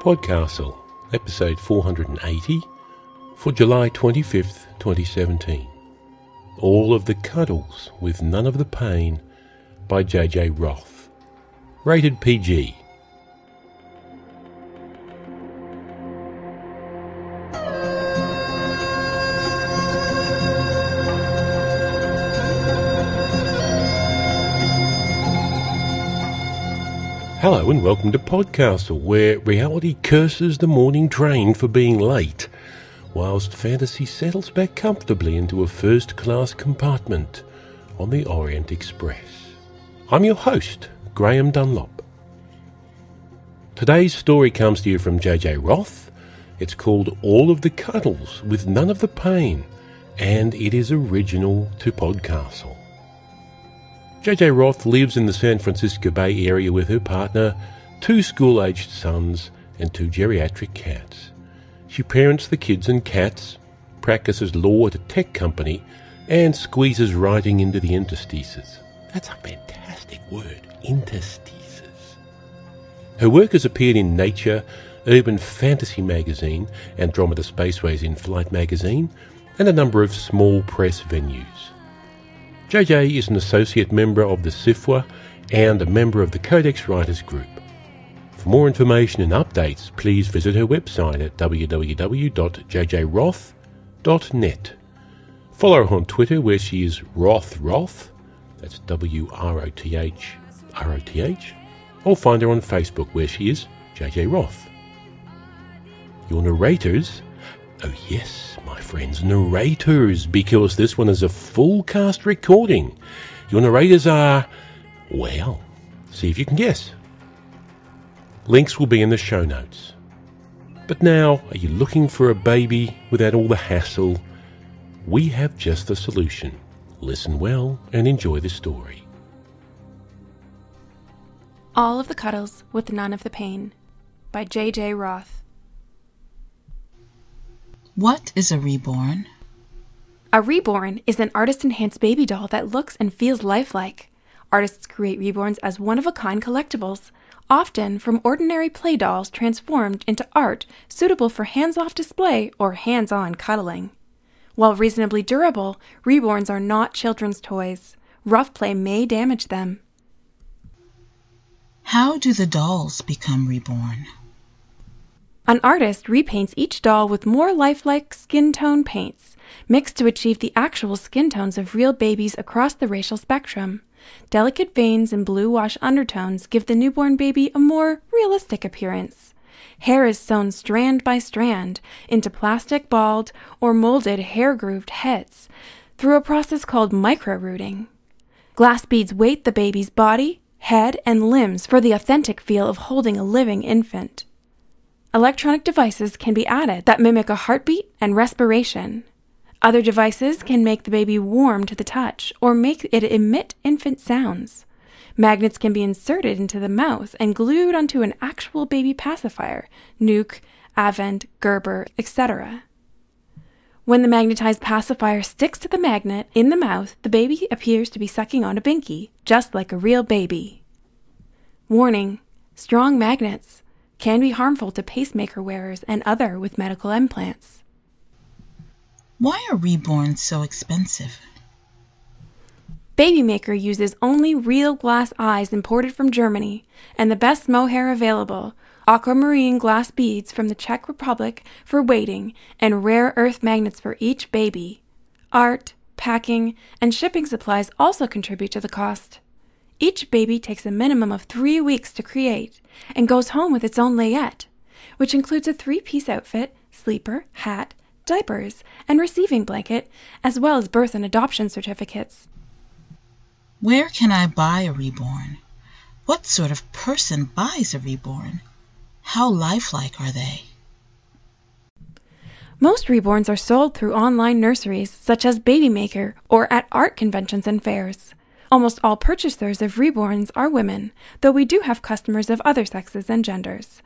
Podcastle, episode 480 for July 25th, 2017. All of the Cuddles with None of the Pain by JJ Roth. Rated PG. Hello and welcome to Podcastle, where reality curses the morning train for being late, whilst fantasy settles back comfortably into a first class compartment on the Orient Express. I'm your host, Graeme Dunlop. Today's story comes to you from JJ Roth. It's called All of the Cuddles with None of the Pain, and it is original to Podcastle. JJ Roth lives in the San Francisco Bay Area with her partner, two school aged sons, and two geriatric cats. She parents the kids and cats, practices law at a tech company, and squeezes writing into the interstices. That's a fantastic word, interstices. Her work has appeared in Nature, Urban Fantasy magazine, Andromeda Spaceways Inflight magazine, and a number of small press venues. JJ is an associate member of the SFWA and a member of the Codex Writers Group. For more information and updates, please visit her website at www.jjroth.net. Follow her on Twitter where she is Roth Roth, that's W R O T H R O T H, or find her on Facebook where she is JJ Roth. Your narrators Oh, yes, my friends, narrators, because this one is a full cast recording. Your narrators are, well, see if you can guess. Links will be in the show notes. But now, are you looking for a baby without all the hassle? We have just the solution. Listen well and enjoy the story. All of the Cuddles with None of the Pain by J.J. Roth. What is a reborn? A reborn is an artist enhanced baby doll that looks and feels lifelike. Artists create reborns as one of a kind collectibles, often from ordinary play dolls transformed into art suitable for hands off display or hands on cuddling. While reasonably durable, reborns are not children's toys. Rough play may damage them. How do the dolls become reborn? An artist repaints each doll with more lifelike skin tone paints, mixed to achieve the actual skin tones of real babies across the racial spectrum. Delicate veins and blue wash undertones give the newborn baby a more realistic appearance. Hair is sewn strand by strand into plastic bald or molded hair grooved heads through a process called micro-rooting. Glass beads weight the baby's body, head, and limbs for the authentic feel of holding a living infant. Electronic devices can be added that mimic a heartbeat and respiration. Other devices can make the baby warm to the touch or make it emit infant sounds. Magnets can be inserted into the mouth and glued onto an actual baby pacifier, NUK, Avent, Gerber, etc. When the magnetized pacifier sticks to the magnet in the mouth, the baby appears to be sucking on a binky, just like a real baby. Warning Strong magnets can be harmful to pacemaker wearers and other with medical implants. Why are reborns so expensive? Babymaker uses only real glass eyes imported from Germany and the best mohair available, aquamarine glass beads from the Czech Republic for weighting, and rare earth magnets for each baby. Art, packing, and shipping supplies also contribute to the cost. Each baby takes a minimum of three weeks to create and goes home with its own layette, which includes a three piece outfit, sleeper, hat, diapers, and receiving blanket, as well as birth and adoption certificates. Where can I buy a reborn? What sort of person buys a reborn? How lifelike are they? Most reborns are sold through online nurseries such as Babymaker or at art conventions and fairs. Almost all purchasers of reborns are women, though we do have customers of other sexes and genders.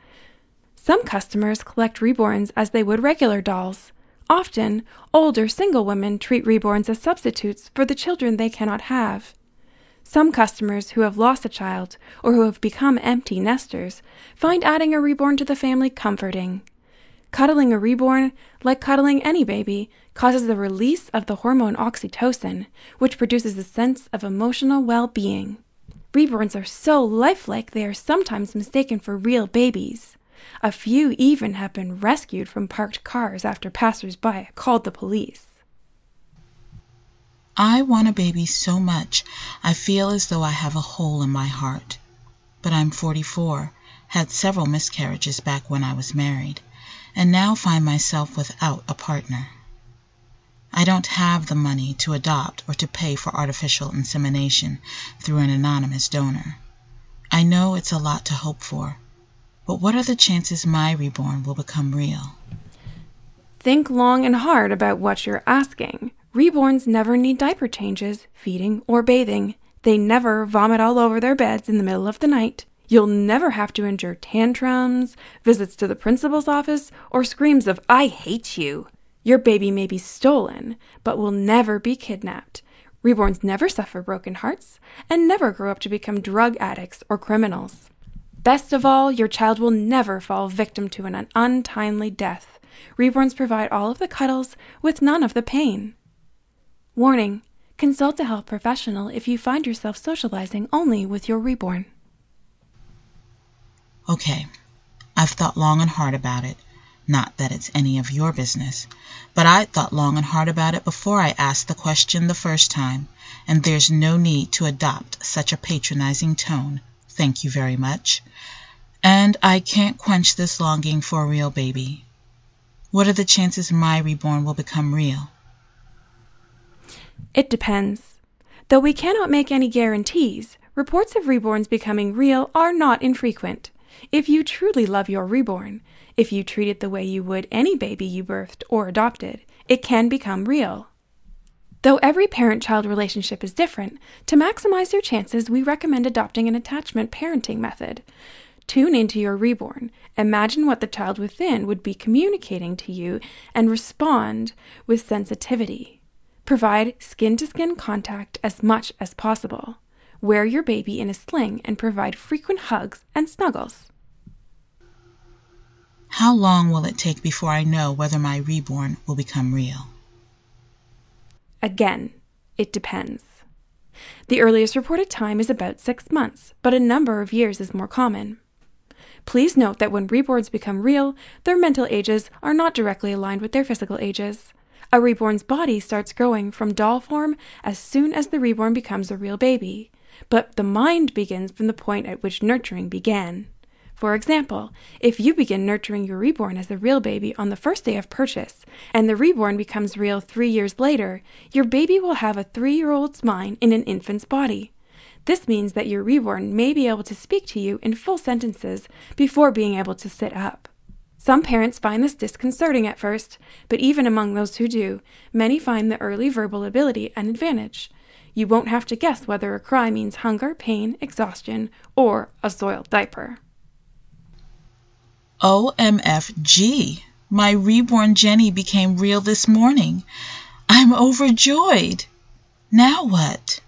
Some customers collect reborns as they would regular dolls. Often, older single women treat reborns as substitutes for the children they cannot have. Some customers who have lost a child or who have become empty nesters find adding a reborn to the family comforting. Cuddling a reborn, like cuddling any baby, causes the release of the hormone oxytocin, which produces a sense of emotional well being. Reborns are so lifelike they are sometimes mistaken for real babies. A few even have been rescued from parked cars after passers-by called the police. I want a baby so much I feel as though I have a hole in my heart. But I'm 44, had several miscarriages back when I was married, and now find myself without a partner. I don't have the money to adopt or to pay for artificial insemination through an anonymous donor. I know it's a lot to hope for, but what are the chances my reborn will become real? Think long and hard about what you're asking. Reborns never need diaper changes, feeding, or bathing. They never vomit all over their beds in the middle of the night. You'll never have to endure tantrums, visits to the principal's office, or screams of, I hate you. Your baby may be stolen, but will never be kidnapped. Reborns never suffer broken hearts and never grow up to become drug addicts or criminals. Best of all, your child will never fall victim to an untimely death. Reborns provide all of the cuddles with none of the pain. Warning Consult a health professional if you find yourself socializing only with your reborn. Okay, I've thought long and hard about it. Not that it's any of your business, but I thought long and hard about it before I asked the question the first time, and there's no need to adopt such a patronizing tone. Thank you very much. And I can't quench this longing for a real baby. What are the chances my reborn will become real? It depends. Though we cannot make any guarantees, reports of reborns becoming real are not infrequent. If you truly love your reborn, if you treat it the way you would any baby you birthed or adopted, it can become real. Though every parent child relationship is different, to maximize your chances, we recommend adopting an attachment parenting method. Tune into your reborn, imagine what the child within would be communicating to you, and respond with sensitivity. Provide skin to skin contact as much as possible. Wear your baby in a sling and provide frequent hugs and snuggles. How long will it take before I know whether my reborn will become real? Again, it depends. The earliest reported time is about six months, but a number of years is more common. Please note that when reborns become real, their mental ages are not directly aligned with their physical ages. A reborn's body starts growing from doll form as soon as the reborn becomes a real baby, but the mind begins from the point at which nurturing began. For example, if you begin nurturing your reborn as a real baby on the first day of purchase, and the reborn becomes real three years later, your baby will have a three year old's mind in an infant's body. This means that your reborn may be able to speak to you in full sentences before being able to sit up. Some parents find this disconcerting at first, but even among those who do, many find the early verbal ability an advantage. You won't have to guess whether a cry means hunger, pain, exhaustion, or a soiled diaper. OMFG! My reborn Jenny became real this morning. I'm overjoyed. Now what?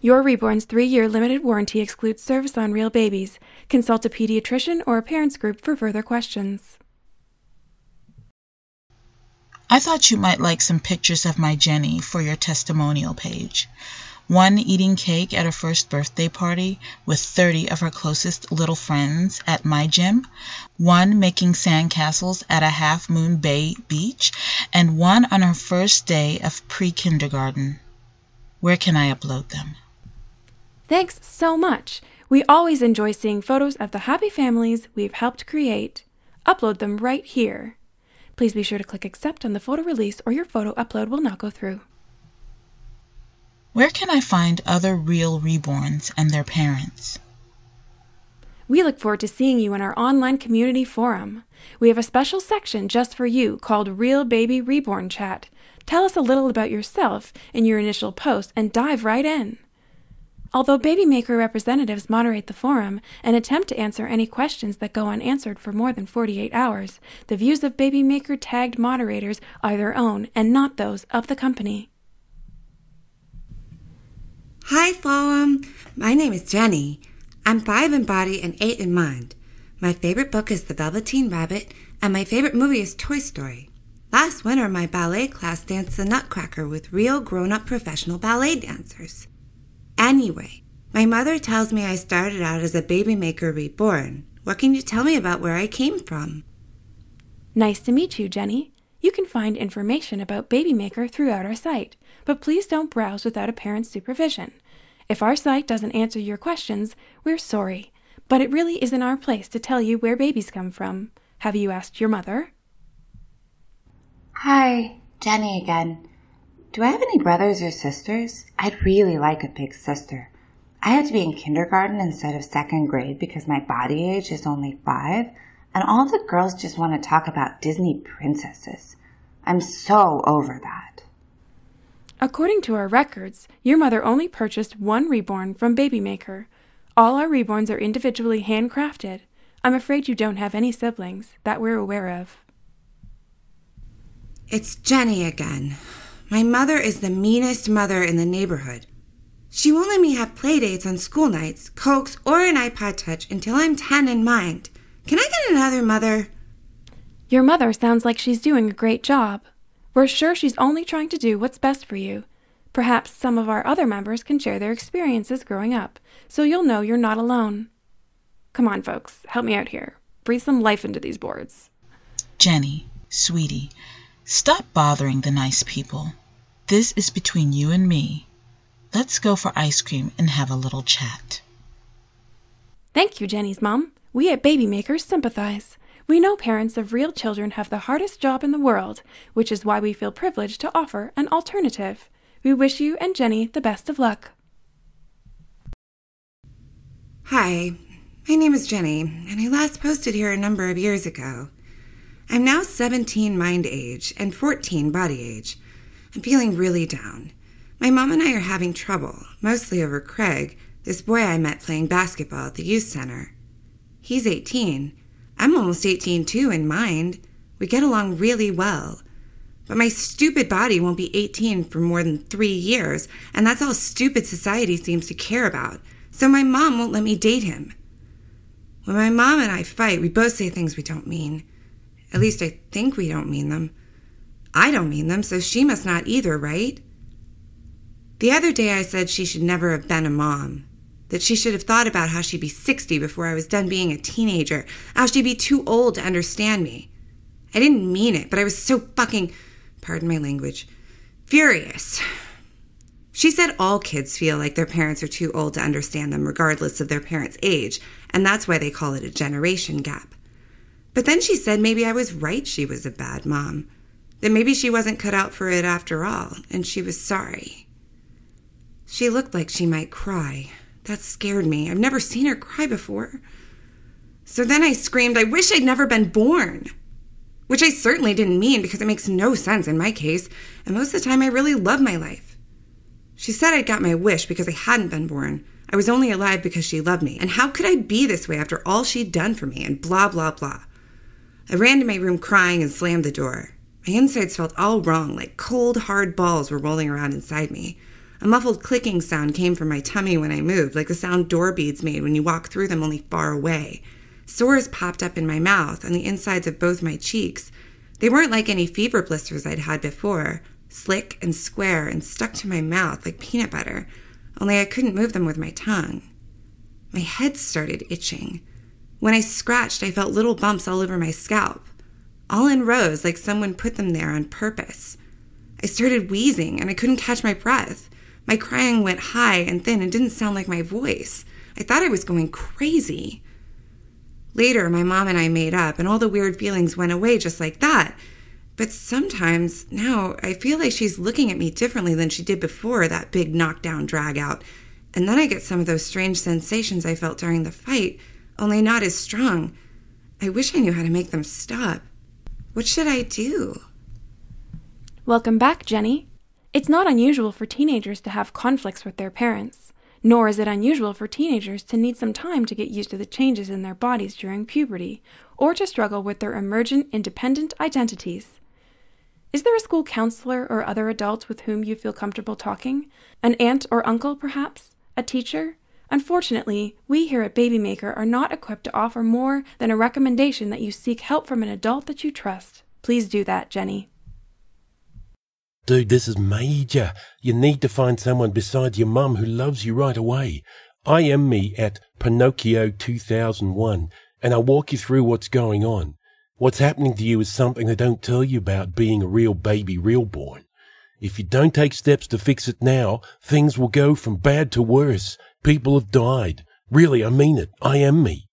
Your reborn's three year limited warranty excludes service on real babies. Consult a pediatrician or a parents group for further questions. I thought you might like some pictures of my Jenny for your testimonial page one eating cake at her first birthday party with 30 of her closest little friends at my gym, one making sandcastles at a Half Moon Bay beach, and one on her first day of pre kindergarten. Where can I upload them? Thanks so much. We always enjoy seeing photos of the happy families we've helped create. Upload them right here. Please be sure to click accept on the photo release or your photo upload will not go through. Where can I find other real reborns and their parents? We look forward to seeing you in our online community forum. We have a special section just for you called Real Baby Reborn Chat. Tell us a little about yourself in your initial post and dive right in. Although Baby Maker representatives moderate the forum and attempt to answer any questions that go unanswered for more than 48 hours, the views of Baby Maker tagged moderators are their own and not those of the company. Hi, Forum. My name is Jenny. I'm five in body and eight in mind. My favorite book is The Velveteen Rabbit, and my favorite movie is Toy Story. Last winter, my ballet class danced the Nutcracker with real grown up professional ballet dancers. Anyway, my mother tells me I started out as a baby maker reborn. What can you tell me about where I came from? Nice to meet you, Jenny. You can find information about Baby Maker throughout our site, but please don't browse without a parent's supervision. If our site doesn't answer your questions, we're sorry, but it really isn't our place to tell you where babies come from. Have you asked your mother? Hi, Jenny again. Do I have any brothers or sisters? I'd really like a big sister. I have to be in kindergarten instead of second grade because my body age is only five, and all the girls just want to talk about Disney princesses. I'm so over that. According to our records, your mother only purchased one reborn from Baby Maker. All our reborns are individually handcrafted. I'm afraid you don't have any siblings that we're aware of. It's Jenny again. My mother is the meanest mother in the neighborhood. She won't let me have playdates on school nights, cokes, or an iPod Touch until I'm 10 in mind. Can I get another mother? Your mother sounds like she's doing a great job. We're sure she's only trying to do what's best for you. Perhaps some of our other members can share their experiences growing up, so you'll know you're not alone. Come on, folks, help me out here. Breathe some life into these boards. Jenny, sweetie, stop bothering the nice people. This is between you and me. Let's go for ice cream and have a little chat. Thank you, Jenny's mom. We at Baby Makers sympathize. We know parents of real children have the hardest job in the world, which is why we feel privileged to offer an alternative. We wish you and Jenny the best of luck. Hi, my name is Jenny, and I last posted here a number of years ago. I'm now 17 mind age and 14 body age. I'm feeling really down. My mom and I are having trouble, mostly over Craig, this boy I met playing basketball at the youth center. He's 18. I'm almost 18 too in mind. We get along really well. But my stupid body won't be 18 for more than three years, and that's all stupid society seems to care about. So my mom won't let me date him. When my mom and I fight, we both say things we don't mean. At least I think we don't mean them. I don't mean them, so she must not either, right? The other day I said she should never have been a mom that she should have thought about how she'd be 60 before I was done being a teenager, how she'd be too old to understand me. I didn't mean it, but I was so fucking, pardon my language, furious. She said all kids feel like their parents are too old to understand them, regardless of their parents' age, and that's why they call it a generation gap. But then she said maybe I was right she was a bad mom, that maybe she wasn't cut out for it after all, and she was sorry. She looked like she might cry. That scared me. I've never seen her cry before. So then I screamed, I wish I'd never been born. Which I certainly didn't mean because it makes no sense in my case, and most of the time I really love my life. She said I'd got my wish because I hadn't been born. I was only alive because she loved me, and how could I be this way after all she'd done for me, and blah, blah, blah. I ran to my room crying and slammed the door. My insides felt all wrong, like cold, hard balls were rolling around inside me. A muffled clicking sound came from my tummy when I moved, like the sound door beads made when you walk through them only far away. Sores popped up in my mouth, on the insides of both my cheeks. They weren't like any fever blisters I'd had before, slick and square and stuck to my mouth like peanut butter, only I couldn't move them with my tongue. My head started itching. When I scratched, I felt little bumps all over my scalp, all in rows like someone put them there on purpose. I started wheezing and I couldn't catch my breath. My crying went high and thin and didn't sound like my voice. I thought I was going crazy. Later, my mom and I made up, and all the weird feelings went away just like that. But sometimes now I feel like she's looking at me differently than she did before that big knockdown drag out. And then I get some of those strange sensations I felt during the fight, only not as strong. I wish I knew how to make them stop. What should I do? Welcome back, Jenny. It's not unusual for teenagers to have conflicts with their parents, nor is it unusual for teenagers to need some time to get used to the changes in their bodies during puberty, or to struggle with their emergent independent identities. Is there a school counselor or other adult with whom you feel comfortable talking? An aunt or uncle, perhaps? A teacher? Unfortunately, we here at Babymaker are not equipped to offer more than a recommendation that you seek help from an adult that you trust. Please do that, Jenny. Dude, this is major. You need to find someone besides your mum who loves you right away. I am me at Pinocchio 2001, and I'll walk you through what's going on. What's happening to you is something they don't tell you about being a real baby real born. If you don't take steps to fix it now, things will go from bad to worse. People have died. Really, I mean it. I am me.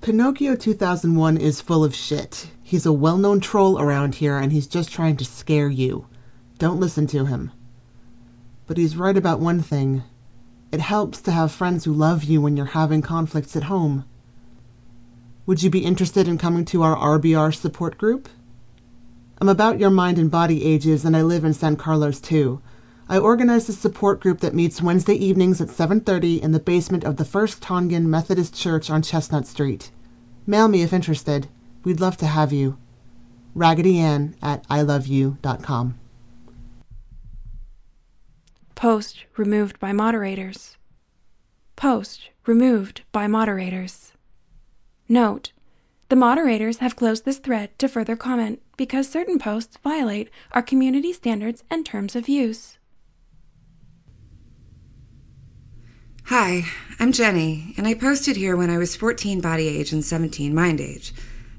Pinocchio 2001 is full of shit. He's a well known troll around here and he's just trying to scare you. Don't listen to him. But he's right about one thing it helps to have friends who love you when you're having conflicts at home. Would you be interested in coming to our RBR support group? I'm about your mind and body ages and I live in San Carlos too. I organize a support group that meets Wednesday evenings at 7:30 in the basement of the First Tongan Methodist Church on Chestnut Street. Mail me if interested. We'd love to have you. Raggedy Ann at iloveyou.com. Post removed by moderators. Post removed by moderators. Note: The moderators have closed this thread to further comment because certain posts violate our community standards and terms of use. Hi, I'm Jenny, and I posted here when I was 14 body age and 17 mind age.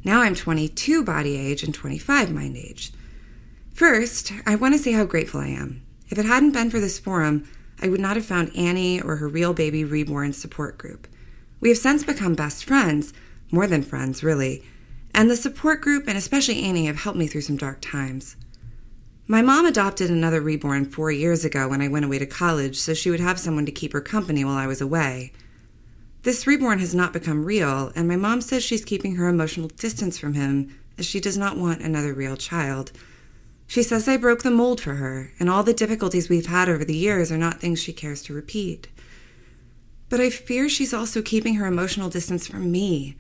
Now I'm 22 body age and 25 mind age. First, I want to say how grateful I am. If it hadn't been for this forum, I would not have found Annie or her real baby reborn support group. We have since become best friends, more than friends, really. And the support group, and especially Annie, have helped me through some dark times. My mom adopted another reborn four years ago when I went away to college so she would have someone to keep her company while I was away. This reborn has not become real, and my mom says she's keeping her emotional distance from him as she does not want another real child. She says I broke the mold for her, and all the difficulties we've had over the years are not things she cares to repeat. But I fear she's also keeping her emotional distance from me.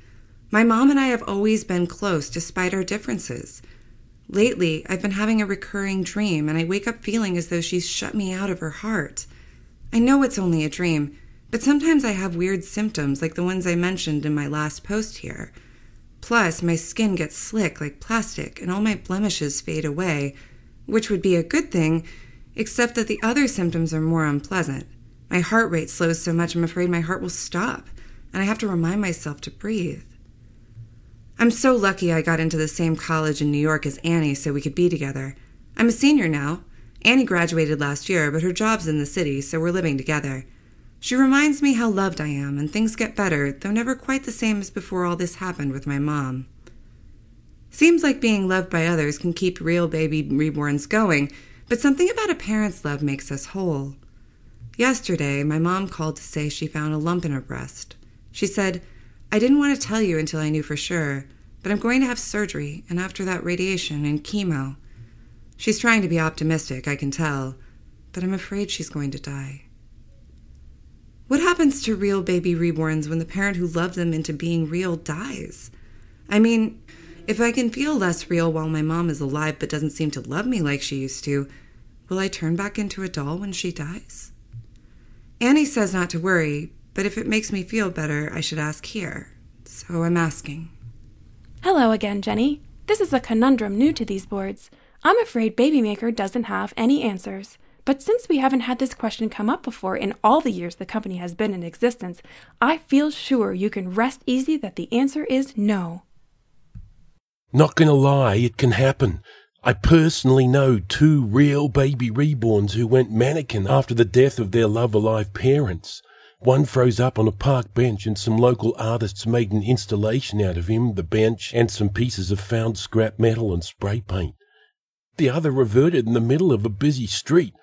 My mom and I have always been close despite our differences. Lately, I've been having a recurring dream, and I wake up feeling as though she's shut me out of her heart. I know it's only a dream, but sometimes I have weird symptoms like the ones I mentioned in my last post here. Plus, my skin gets slick like plastic, and all my blemishes fade away, which would be a good thing, except that the other symptoms are more unpleasant. My heart rate slows so much I'm afraid my heart will stop, and I have to remind myself to breathe. I'm so lucky I got into the same college in New York as Annie so we could be together. I'm a senior now. Annie graduated last year, but her job's in the city, so we're living together. She reminds me how loved I am, and things get better, though never quite the same as before all this happened with my mom. Seems like being loved by others can keep real baby reborns going, but something about a parent's love makes us whole. Yesterday, my mom called to say she found a lump in her breast. She said, I didn't want to tell you until I knew for sure, but I'm going to have surgery, and after that, radiation and chemo. She's trying to be optimistic, I can tell, but I'm afraid she's going to die. What happens to real baby reborns when the parent who loved them into being real dies? I mean, if I can feel less real while my mom is alive but doesn't seem to love me like she used to, will I turn back into a doll when she dies? Annie says not to worry, but if it makes me feel better, I should ask here. So I'm asking. Hello again, Jenny. This is a conundrum new to these boards. I'm afraid Babymaker doesn't have any answers. But since we haven't had this question come up before in all the years the company has been in existence, I feel sure you can rest easy that the answer is no. Not gonna lie, it can happen. I personally know two real baby reborns who went mannequin after the death of their love alive parents. One froze up on a park bench and some local artists made an installation out of him, the bench, and some pieces of found scrap metal and spray paint. The other reverted in the middle of a busy street.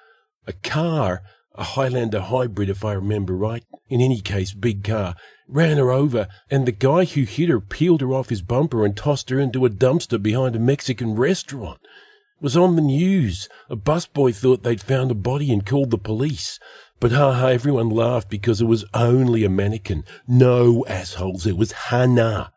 A car, a Highlander hybrid if I remember right, in any case big car, ran her over and the guy who hit her peeled her off his bumper and tossed her into a dumpster behind a Mexican restaurant. It was on the news. A busboy thought they'd found a body and called the police. But ha ha, everyone laughed because it was only a mannequin. No, assholes, it was Hannah.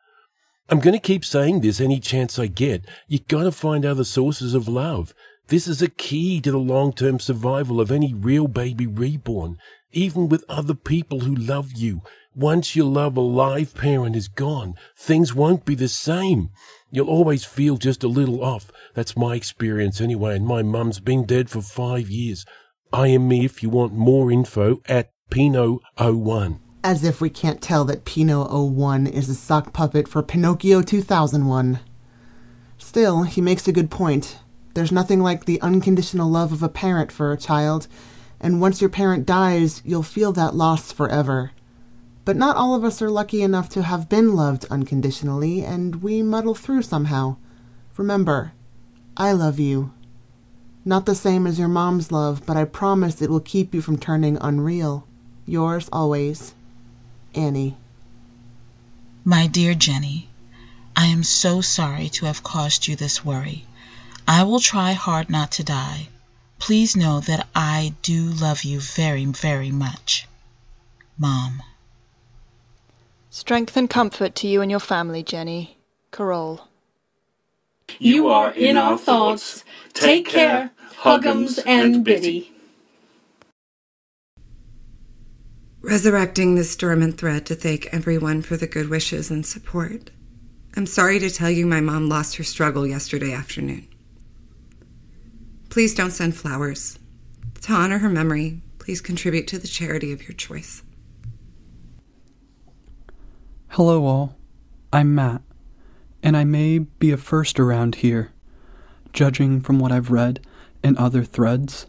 I'm going to keep saying this any chance I get. You gotta find other sources of love. This is a key to the long-term survival of any real baby reborn, even with other people who love you. Once your love a live parent is gone, things won't be the same. You'll always feel just a little off. That's my experience anyway, and my mum's been dead for five years. I am me if you want more info at Pino01. As if we can't tell that Pino 01 is a sock puppet for Pinocchio 2001. Still, he makes a good point. There's nothing like the unconditional love of a parent for a child, and once your parent dies, you'll feel that loss forever. But not all of us are lucky enough to have been loved unconditionally, and we muddle through somehow. Remember, I love you. Not the same as your mom's love, but I promise it will keep you from turning unreal. Yours always, Annie. My dear Jenny, I am so sorry to have caused you this worry. I will try hard not to die. Please know that I do love you very, very much. Mom. Strength and comfort to you and your family, Jenny. Carol. You are in our thoughts. Take care, Huggums and Biddy. Resurrecting the this dormant thread to thank everyone for the good wishes and support. I'm sorry to tell you my mom lost her struggle yesterday afternoon. Please don't send flowers. To honor her memory, please contribute to the charity of your choice. Hello, all. I'm Matt, and I may be a first around here, judging from what I've read in other threads.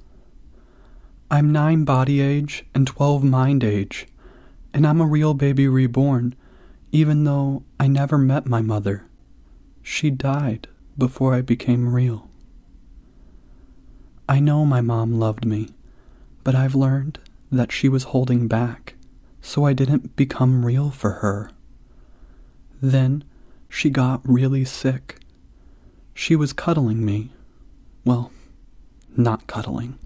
I'm 9 body age and 12 mind age, and I'm a real baby reborn, even though I never met my mother. She died before I became real. I know my mom loved me, but I've learned that she was holding back, so I didn't become real for her. Then she got really sick. She was cuddling me. Well, not cuddling.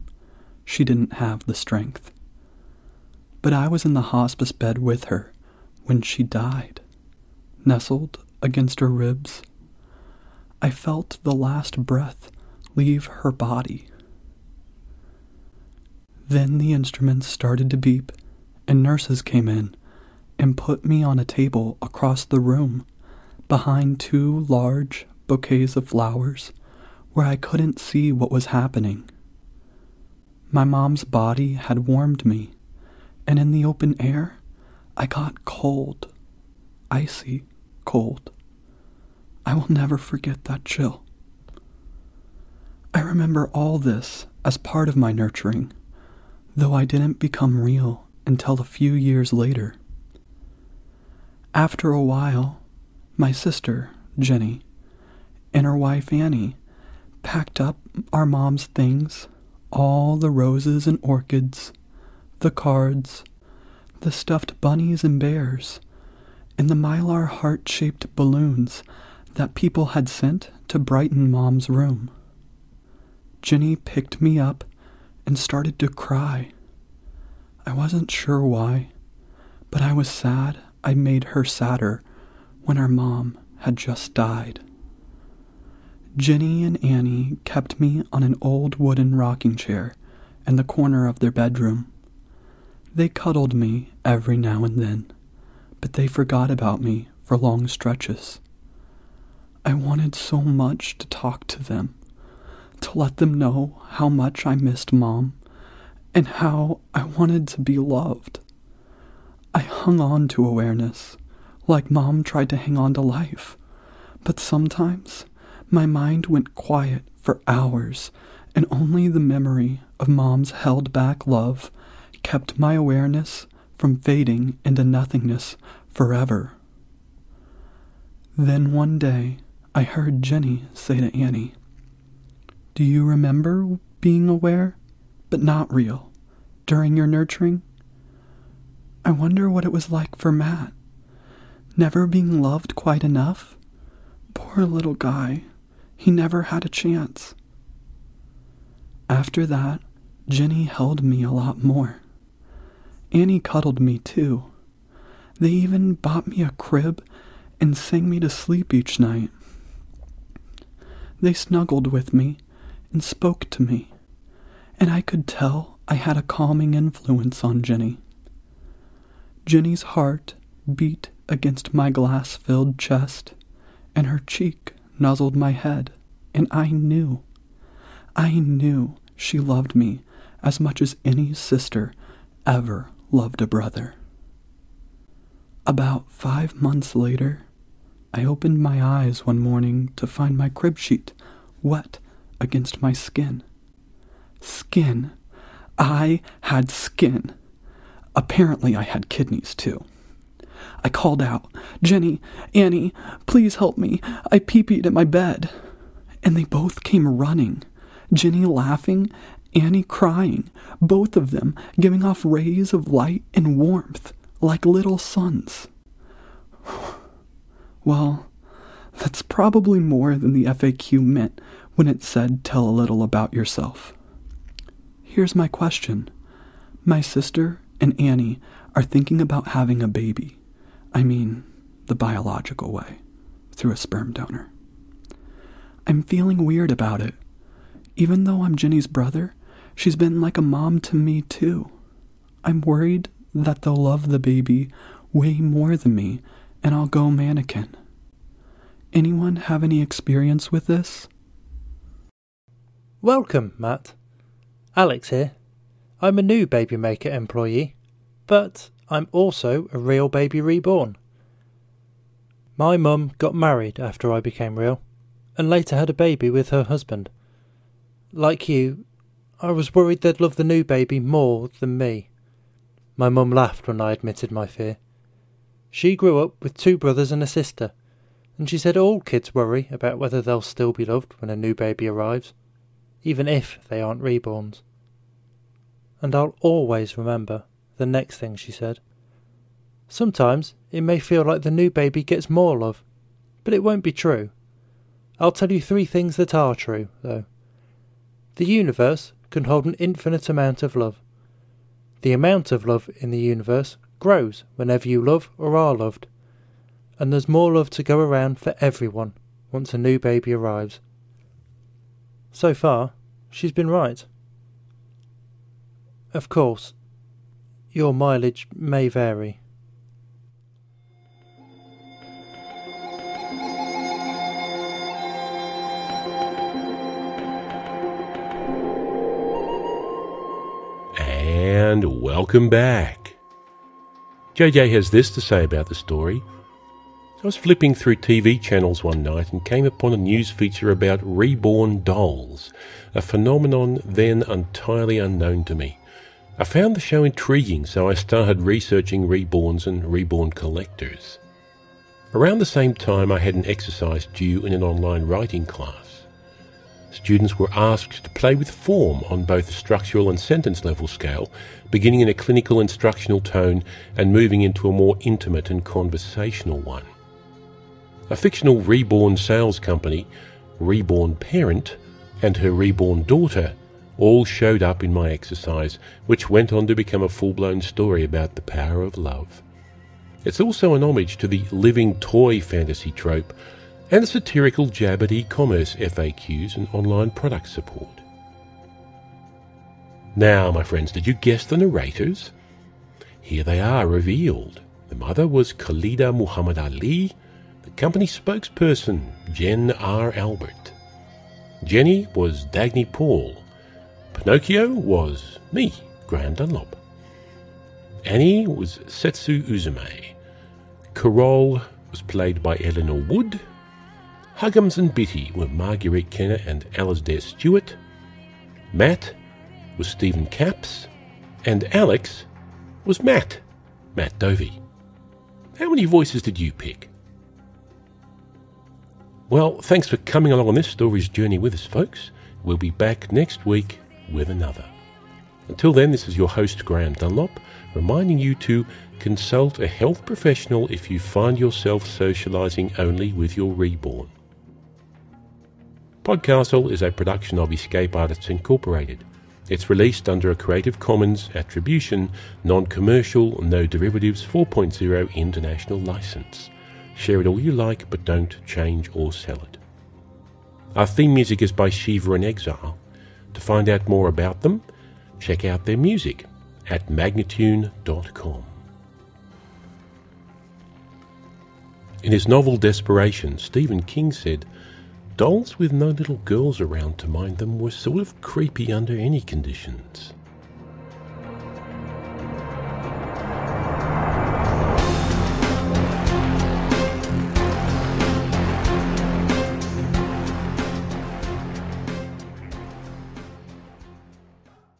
She didn't have the strength. But I was in the hospice bed with her when she died, nestled against her ribs. I felt the last breath leave her body. Then the instruments started to beep, and nurses came in and put me on a table across the room behind two large bouquets of flowers where I couldn't see what was happening. My mom's body had warmed me, and in the open air, I got cold, icy cold. I will never forget that chill. I remember all this as part of my nurturing though I didn't become real until a few years later. After a while, my sister, Jenny, and her wife Annie packed up our mom's things all the roses and orchids, the cards, the stuffed bunnies and bears, and the mylar heart shaped balloons that people had sent to brighten mom's room. Jenny picked me up and started to cry. I wasn't sure why, but I was sad I made her sadder when our mom had just died. Jenny and Annie kept me on an old wooden rocking chair in the corner of their bedroom. They cuddled me every now and then, but they forgot about me for long stretches. I wanted so much to talk to them to let them know how much I missed Mom and how I wanted to be loved. I hung on to awareness, like Mom tried to hang on to life. But sometimes my mind went quiet for hours, and only the memory of Mom's held back love kept my awareness from fading into nothingness forever. Then one day I heard Jenny say to Annie, do you remember being aware, but not real, during your nurturing? I wonder what it was like for Matt. Never being loved quite enough? Poor little guy. He never had a chance. After that, Jenny held me a lot more. Annie cuddled me too. They even bought me a crib and sang me to sleep each night. They snuggled with me and spoke to me, and I could tell I had a calming influence on Jenny. Jenny's heart beat against my glass filled chest, and her cheek nuzzled my head, and I knew, I knew she loved me as much as any sister ever loved a brother. About five months later, I opened my eyes one morning to find my crib sheet wet against my skin. Skin. I had skin. Apparently, I had kidneys too. I called out, Jenny, Annie, please help me. I pee peed at my bed. And they both came running, Jenny laughing, Annie crying, both of them giving off rays of light and warmth like little suns. Well, that's probably more than the FAQ meant when it said tell a little about yourself. Here's my question My sister and Annie are thinking about having a baby. I mean, the biological way, through a sperm donor. I'm feeling weird about it. Even though I'm Jenny's brother, she's been like a mom to me too. I'm worried that they'll love the baby way more than me and I'll go mannequin. Anyone have any experience with this? Welcome, Matt. Alex here. I'm a new Baby Maker employee, but I'm also a real baby reborn. My mum got married after I became real, and later had a baby with her husband. Like you, I was worried they'd love the new baby more than me. My mum laughed when I admitted my fear. She grew up with two brothers and a sister, and she said all kids worry about whether they'll still be loved when a new baby arrives, even if they aren't reborns. And I'll always remember the next thing she said. Sometimes it may feel like the new baby gets more love, but it won't be true. I'll tell you three things that are true, though. The universe can hold an infinite amount of love. The amount of love in the universe grows whenever you love or are loved. And there's more love to go around for everyone once a new baby arrives. So far, she's been right. Of course, your mileage may vary. And welcome back. JJ has this to say about the story. I was flipping through TV channels one night and came upon a news feature about reborn dolls, a phenomenon then entirely unknown to me. I found the show intriguing, so I started researching reborns and reborn collectors. Around the same time, I had an exercise due in an online writing class. Students were asked to play with form on both the structural and sentence level scale, beginning in a clinical instructional tone and moving into a more intimate and conversational one. A fictional reborn sales company, Reborn Parent, and her reborn daughter all showed up in my exercise, which went on to become a full blown story about the power of love. It's also an homage to the living toy fantasy trope and a satirical jab at e-commerce FAQs and online product support. Now, my friends, did you guess the narrators? Here they are revealed. The mother was Khalida Muhammad Ali, the company spokesperson, Jen R. Albert. Jenny was Dagny Paul. Pinocchio was me, Graeme Dunlop. Annie was Setsu Uzume. Carol was played by Eleanor Wood, Huggums and Bitty were Marguerite Kenner and Alasdair Stewart. Matt was Stephen Capps. And Alex was Matt, Matt Dovey. How many voices did you pick? Well, thanks for coming along on this story's journey with us, folks. We'll be back next week with another. Until then, this is your host, Graeme Dunlop, reminding you to consult a health professional if you find yourself socializing only with your reborn. Podcastle is a production of Escape Artists Incorporated. It's released under a Creative Commons Attribution, Non Commercial, No Derivatives 4.0 international license. Share it all you like, but don't change or sell it. Our theme music is by Shiva in Exile. To find out more about them, check out their music at magnatune.com. In his novel Desperation, Stephen King said, Dolls with no little girls around to mind them were sort of creepy under any conditions.